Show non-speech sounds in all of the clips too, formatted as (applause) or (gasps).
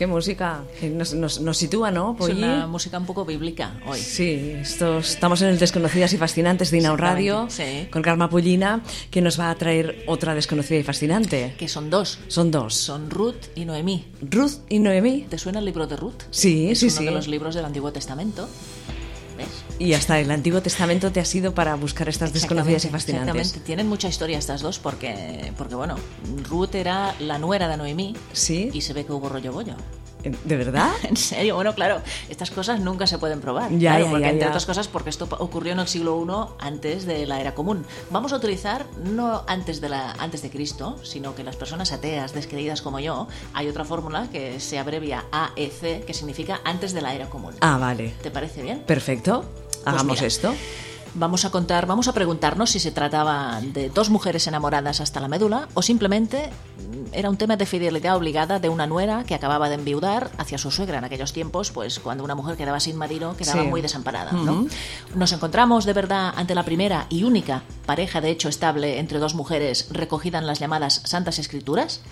qué música. Nos, nos- nos sitúa, ¿no? Es Polly? una música un poco bíblica hoy. Sí, estos, estamos en el Desconocidas y Fascinantes de Inau Radio sí. con Karma Pollina, que nos va a traer otra desconocida y fascinante. Que son dos. Son dos. Son Ruth y Noemí. Ruth y Noemí. ¿Te suena el libro de Ruth? Sí, es sí, uno sí. de los libros del Antiguo Testamento. ¿Ves? Y hasta el Antiguo Testamento te ha sido para buscar estas desconocidas y fascinantes. exactamente. Tienen mucha historia estas dos porque, porque, bueno, Ruth era la nuera de Noemí Sí. y se ve que hubo rollo bollo. ¿De verdad? (laughs) En serio, bueno, claro, estas cosas nunca se pueden probar. Ya, claro, ya, porque ya, entre otras cosas, porque esto ocurrió en el siglo I antes de la era común. Vamos a utilizar no antes de la antes de Cristo, sino que las personas ateas, descreídas como yo, hay otra fórmula que se abrevia AEC, que significa antes de la era común. Ah, vale. ¿Te parece bien? Perfecto. Hagamos mira. esto. Vamos a contar, vamos a preguntarnos si se trataba de dos mujeres enamoradas hasta la médula o simplemente mm, era un tema de fidelidad obligada de una nuera que acababa de enviudar hacia su suegra en aquellos tiempos, pues cuando una mujer quedaba sin marido quedaba Sí. muy desamparada, ¿no? Nos encontramos de verdad ante la primera y única pareja de hecho estable entre dos mujeres recogida en las llamadas Santas Escrituras.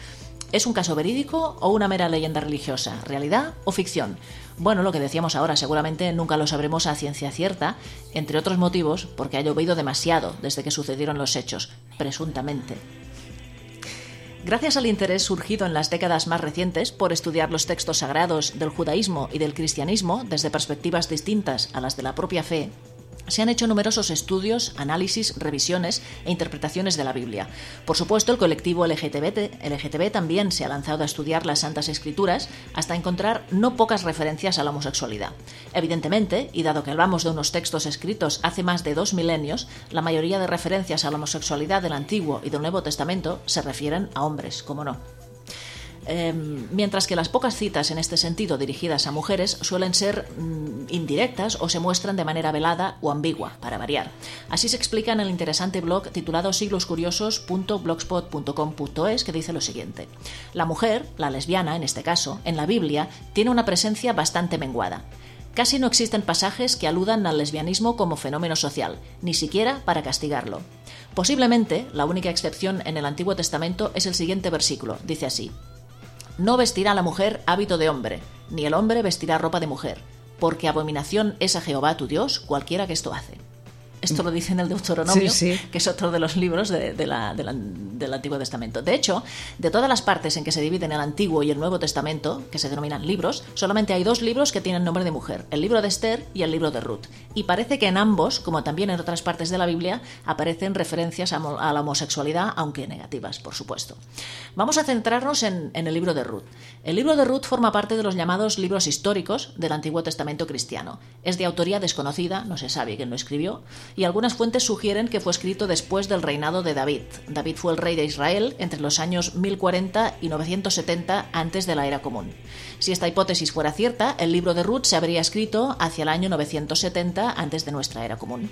¿Es un caso verídico o una mera leyenda religiosa? ¿Realidad o ficción? Bueno, lo que decíamos ahora, seguramente nunca lo sabremos a ciencia cierta, entre otros motivos porque ha llovido demasiado desde que sucedieron los hechos, presuntamente. Gracias al interés surgido en las décadas más recientes por estudiar los textos sagrados del judaísmo y del cristianismo desde perspectivas distintas a las de la propia fe, se han hecho numerosos estudios, análisis, revisiones e interpretaciones de la Biblia. Por supuesto, el colectivo LGTB, LGTB también se ha lanzado a estudiar las Santas Escrituras hasta encontrar no pocas referencias a la homosexualidad. Evidentemente, y dado que hablamos de unos textos escritos hace más de dos milenios, la mayoría de referencias a la homosexualidad del Antiguo y del Nuevo Testamento se refieren a hombres, como no. Eh, mientras que las pocas citas en este sentido dirigidas a mujeres suelen ser mm, indirectas o se muestran de manera velada o ambigua, para variar. Así se explica en el interesante blog titulado sigloscuriosos.blogspot.com.es que dice lo siguiente. La mujer, la lesbiana en este caso, en la Biblia, tiene una presencia bastante menguada. Casi no existen pasajes que aludan al lesbianismo como fenómeno social, ni siquiera para castigarlo. Posiblemente, la única excepción en el Antiguo Testamento es el siguiente versículo. Dice así. No vestirá la mujer hábito de hombre, ni el hombre vestirá ropa de mujer, porque abominación es a Jehová tu Dios cualquiera que esto hace. Esto lo dice en el Deuteronomio, Sí, sí. que es otro de los libros de- de la- de la- del Antiguo Testamento. De hecho, de todas las partes en que se dividen el Antiguo y el Nuevo Testamento, que se denominan libros, solamente hay dos libros que tienen nombre de mujer, el libro de Esther y el libro de Ruth. Y parece que en ambos, como también en otras partes de la Biblia, aparecen referencias a la homosexualidad, aunque negativas, por supuesto. Vamos a centrarnos en, en el libro de Ruth. El libro de Ruth forma parte de los llamados libros históricos del Antiguo Testamento cristiano. Es de autoría desconocida, no se sabe quién lo escribió, y algunas fuentes sugieren que fue escrito después del reinado de David. David fue el rey de Israel entre los años 1040 y 970 antes de la era común. Si esta hipótesis fuera cierta, el libro de Ruth se habría escrito hacia el año 970 antes de nuestra era común.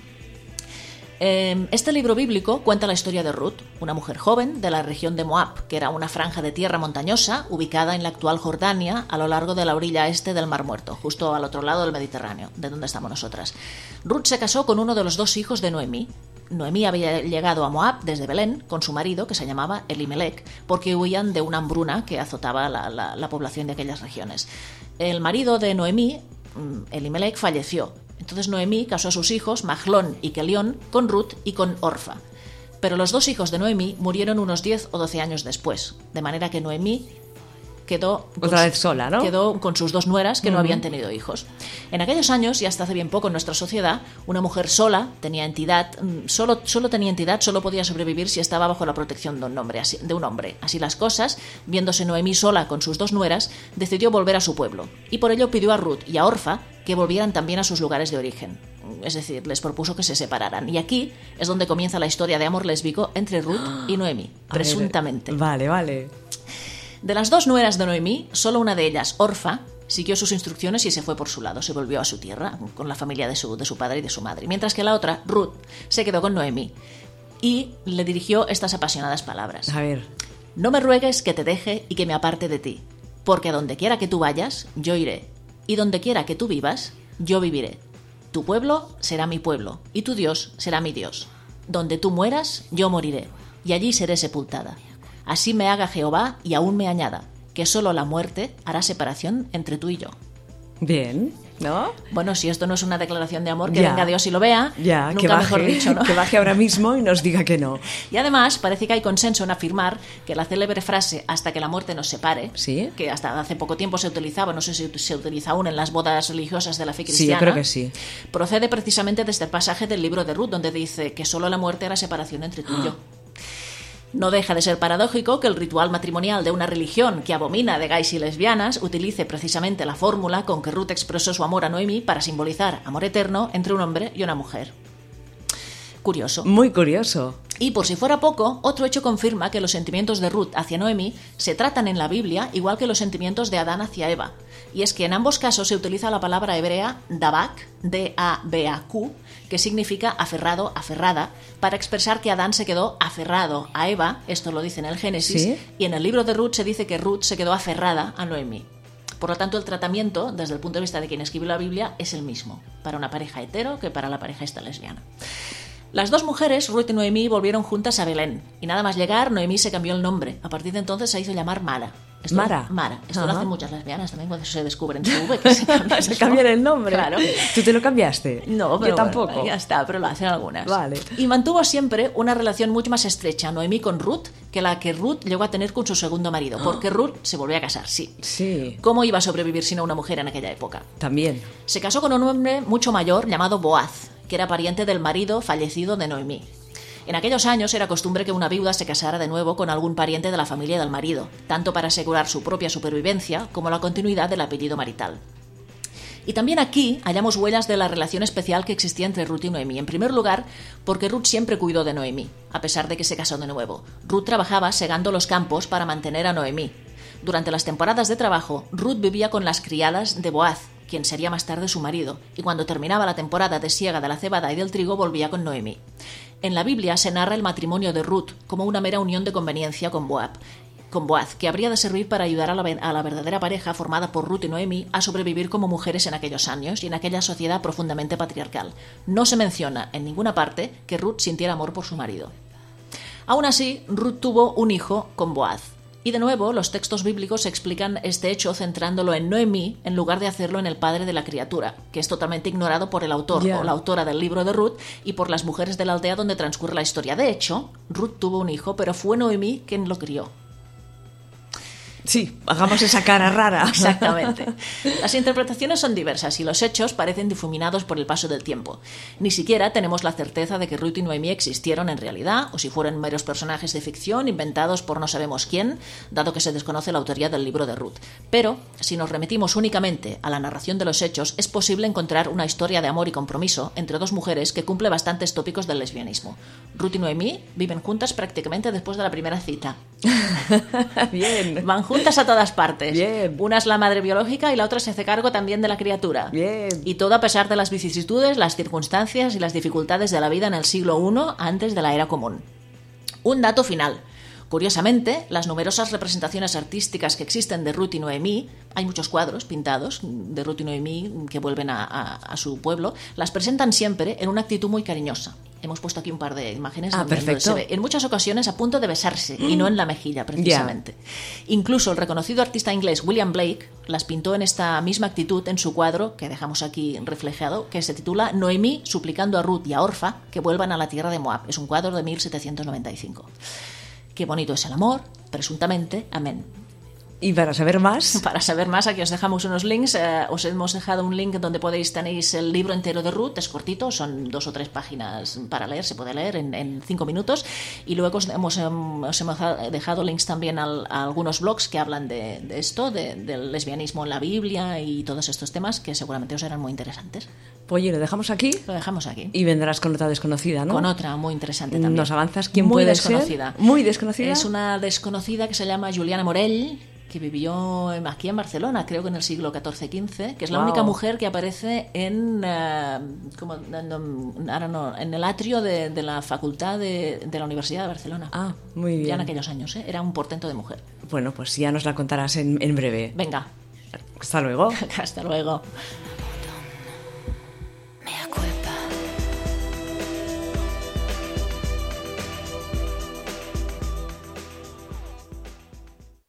Eh, Este libro bíblico cuenta la historia de Ruth, una mujer joven de la región de Moab, que era una franja de tierra montañosa ubicada en la actual Jordania a lo largo de la orilla este del Mar Muerto, justo al otro lado del Mediterráneo, de donde estamos nosotras. Ruth se casó con uno de los dos hijos de Noemí. Noemí había llegado a Moab desde Belén con su marido, que se llamaba Elimelech, porque huían de una hambruna que azotaba la, la- la población de aquellas regiones. El marido de Noemí, mm, Elimelech, falleció. Entonces Noemí casó a sus hijos, Mahlón y Kelión, con Ruth y con Orfa. Pero los dos hijos de Noemí murieron unos 10 o 12 años después, de manera que Noemí quedó Otra vez sola, ¿no? quedó con sus dos nueras que no habían tenido hijos. En aquellos años, y hasta hace bien poco en nuestra sociedad, una mujer sola tenía entidad, mm, solo, solo tenía entidad, solo podía sobrevivir si estaba bajo la protección de un hombre. Así, de un hombre. así las cosas, viéndose Noemí sola con sus dos nueras, decidió volver a su pueblo. Y por ello pidió a Ruth y a Orfa que volvieran también a sus lugares de origen. Es decir, les propuso que se separaran. Y aquí es donde comienza la historia de amor lésbico entre Ruth y (gasps) Noemí, ver, presuntamente. Vale, vale. De las dos nueras de Noemí, solo una de ellas, Orfa, siguió sus instrucciones y se fue por su lado, se volvió a su tierra, con la familia de su, de su padre y de su madre. Mientras que la otra, Ruth, se quedó con Noemí y le dirigió estas apasionadas palabras. A ver. No me ruegues que te deje y que me aparte de ti, porque a donde quiera que tú vayas, yo iré, y donde quiera que tú vivas, yo viviré. Tu pueblo será mi pueblo, y tu Dios será mi Dios. Donde tú mueras, yo moriré, y allí seré sepultada. Así me haga Jehová y aún me añada, que solo la muerte hará separación entre tú y yo. Bien, ¿no? Bueno, si esto no es una declaración de amor, que Ya. venga Dios y lo vea, Ya, nunca que baje, mejor dicho, ¿no? (laughs) que baje ahora mismo y nos diga que no. Y además parece que hay consenso en afirmar que la célebre frase hasta que la muerte nos separe, Sí. que hasta hace poco tiempo se utilizaba, no sé si se utiliza aún en las bodas religiosas de la fe Sí, yo cristiana, creo que sí. procede precisamente desde el pasaje del libro de Ruth, donde dice que solo la muerte hará separación entre tú y yo. (gasps) (gasps) No deja de ser paradójico que el ritual matrimonial de una religión que abomina de gays y lesbianas utilice precisamente la fórmula con que Ruth expresó su amor a Noemí para simbolizar amor eterno entre un hombre y una mujer. Curioso. Muy curioso. Y por si fuera poco, otro hecho confirma que los sentimientos de Ruth hacia Noemi se tratan en la Biblia igual que los sentimientos de Adán hacia Eva. Y es que en ambos casos se utiliza la palabra hebrea dabak, D-A-B-A-Q, que significa aferrado, aferrada, para expresar que Adán se quedó aferrado a Eva, esto lo dice en el Génesis, Sí. y en el libro de Ruth se dice que Ruth se quedó aferrada a Noemi. Por lo tanto, el tratamiento, desde el punto de vista de quien escribió la Biblia, es el mismo, para una pareja hetero que para la pareja esta lesbiana. Las dos mujeres, Ruth y Noemí, volvieron juntas a Belén. Y nada más llegar, Noemí se cambió el nombre. A partir de entonces se hizo llamar Mara. Esto- Mara. Mara. Esto lo hacen muchas lesbianas también cuando se descubren su V, que se (laughs) cambian, Se cambian el nombre. Claro. ¿Tú te lo cambiaste? No, pero Yo bueno, tampoco. ya está, pero lo hacen algunas. Vale. Y mantuvo siempre una relación mucho más estrecha Noemí con Ruth que la que Ruth llegó a tener con su segundo marido, porque (gasps) Ruth se volvió a casar, sí. Sí, ¿Cómo iba a sobrevivir sino una mujer en aquella época? también. Se casó con un hombre mucho mayor llamado Boaz, que era pariente del marido fallecido de Noemí. En aquellos años era costumbre que una viuda se casara de nuevo con algún pariente de la familia del marido, tanto para asegurar su propia supervivencia como la continuidad del apellido marital. Y también aquí hallamos huellas de la relación especial que existía entre Ruth y Noemí. En primer lugar, porque Ruth siempre cuidó de Noemí, a pesar de que se casó de nuevo. Ruth trabajaba segando los campos para mantener a Noemí. Durante las temporadas de trabajo, Ruth vivía con las criadas de Boaz, quien sería más tarde su marido, y cuando terminaba la temporada de siega de la cebada y del trigo volvía con Noemí. En la Biblia se narra el matrimonio de Ruth como una mera unión de conveniencia con Boaz, con Boaz, que habría de servir para ayudar a la, a la verdadera pareja formada por Ruth y Noemí a sobrevivir como mujeres en aquellos años y en aquella sociedad profundamente patriarcal. No se menciona en ninguna parte que Ruth sintiera amor por su marido. Aún así, Ruth tuvo un hijo con Boaz. Y de nuevo, los textos bíblicos explican este hecho centrándolo en Noemí en lugar de hacerlo en el padre de la criatura, que es totalmente ignorado por el autor o la autora del libro de Ruth y por las mujeres de la aldea donde transcurre la historia. De hecho, Ruth tuvo un hijo, pero fue Noemí quien lo crió. Sí, hagamos esa cara rara. (laughs) Exactamente. Las interpretaciones son diversas y los hechos parecen difuminados por el paso del tiempo. Ni siquiera tenemos la certeza de que Ruth y Noemí existieron en realidad o si fueron meros personajes de ficción inventados por no sabemos quién, dado que se desconoce la autoría del libro de Ruth. Pero, si nos remitimos únicamente a la narración de los hechos, es posible encontrar una historia de amor y compromiso entre dos mujeres que cumple bastantes tópicos del lesbianismo. Ruth y Noemí viven juntas prácticamente después de la primera cita. (laughs) Bien. Van juntas a todas partes. Bien. Una es la madre biológica y la otra se hace cargo también de la criatura. Bien. Y todo a pesar de las vicisitudes, las circunstancias y las dificultades de la vida en el siglo I antes de la era común. Un dato final. Curiosamente, las numerosas representaciones artísticas que existen de Ruth y Noemí, hay muchos cuadros pintados de Ruth y Noemí que vuelven a, a- a su pueblo, las presentan siempre en una actitud muy cariñosa. Hemos puesto aquí un par de imágenes Ah, donde- donde perfecto. se ve en muchas ocasiones a punto de besarse y no en la mejilla, precisamente. Incluso el reconocido artista inglés William Blake las pintó en esta misma actitud en su cuadro, que dejamos aquí reflejado, que se titula Noemí suplicando a Ruth y a Orfa que vuelvan a la tierra de Moab. Es un cuadro de 1795. Qué bonito es el amor, presuntamente. Amén. Y para saber más, (laughs) Para saber más, aquí os dejamos unos links. eh, os hemos dejado un link donde podéis tenéis el libro entero de Ruth, es cortito, son dos o tres páginas para leer, se puede leer en, en cinco minutos. Y luego os hemos, em, os hemos dejado links también al- a algunos blogs que hablan de, de esto, de- del lesbianismo en la Biblia y todos estos temas que seguramente os serán muy interesantes. pues oye, lo dejamos aquí Lo dejamos aquí. y vendrás con otra desconocida, ¿no? Con otra muy interesante también. ¿Nos avanzas quién Muy puede ser? desconocida. Muy desconocida. Es una desconocida que se llama Juliana Morell, que vivió aquí en Barcelona, creo que en el siglo XIV-XV, que es la Wow. única mujer que aparece en, eh, como, ahora no, en el atrio de, de la Facultad de, de la Universidad de Barcelona. Ah, muy Ya en bien. aquellos años, ¿eh? era un portento de mujer. Bueno, pues ya nos la contarás en, en breve. Venga, Hasta luego. (laughs) hasta luego.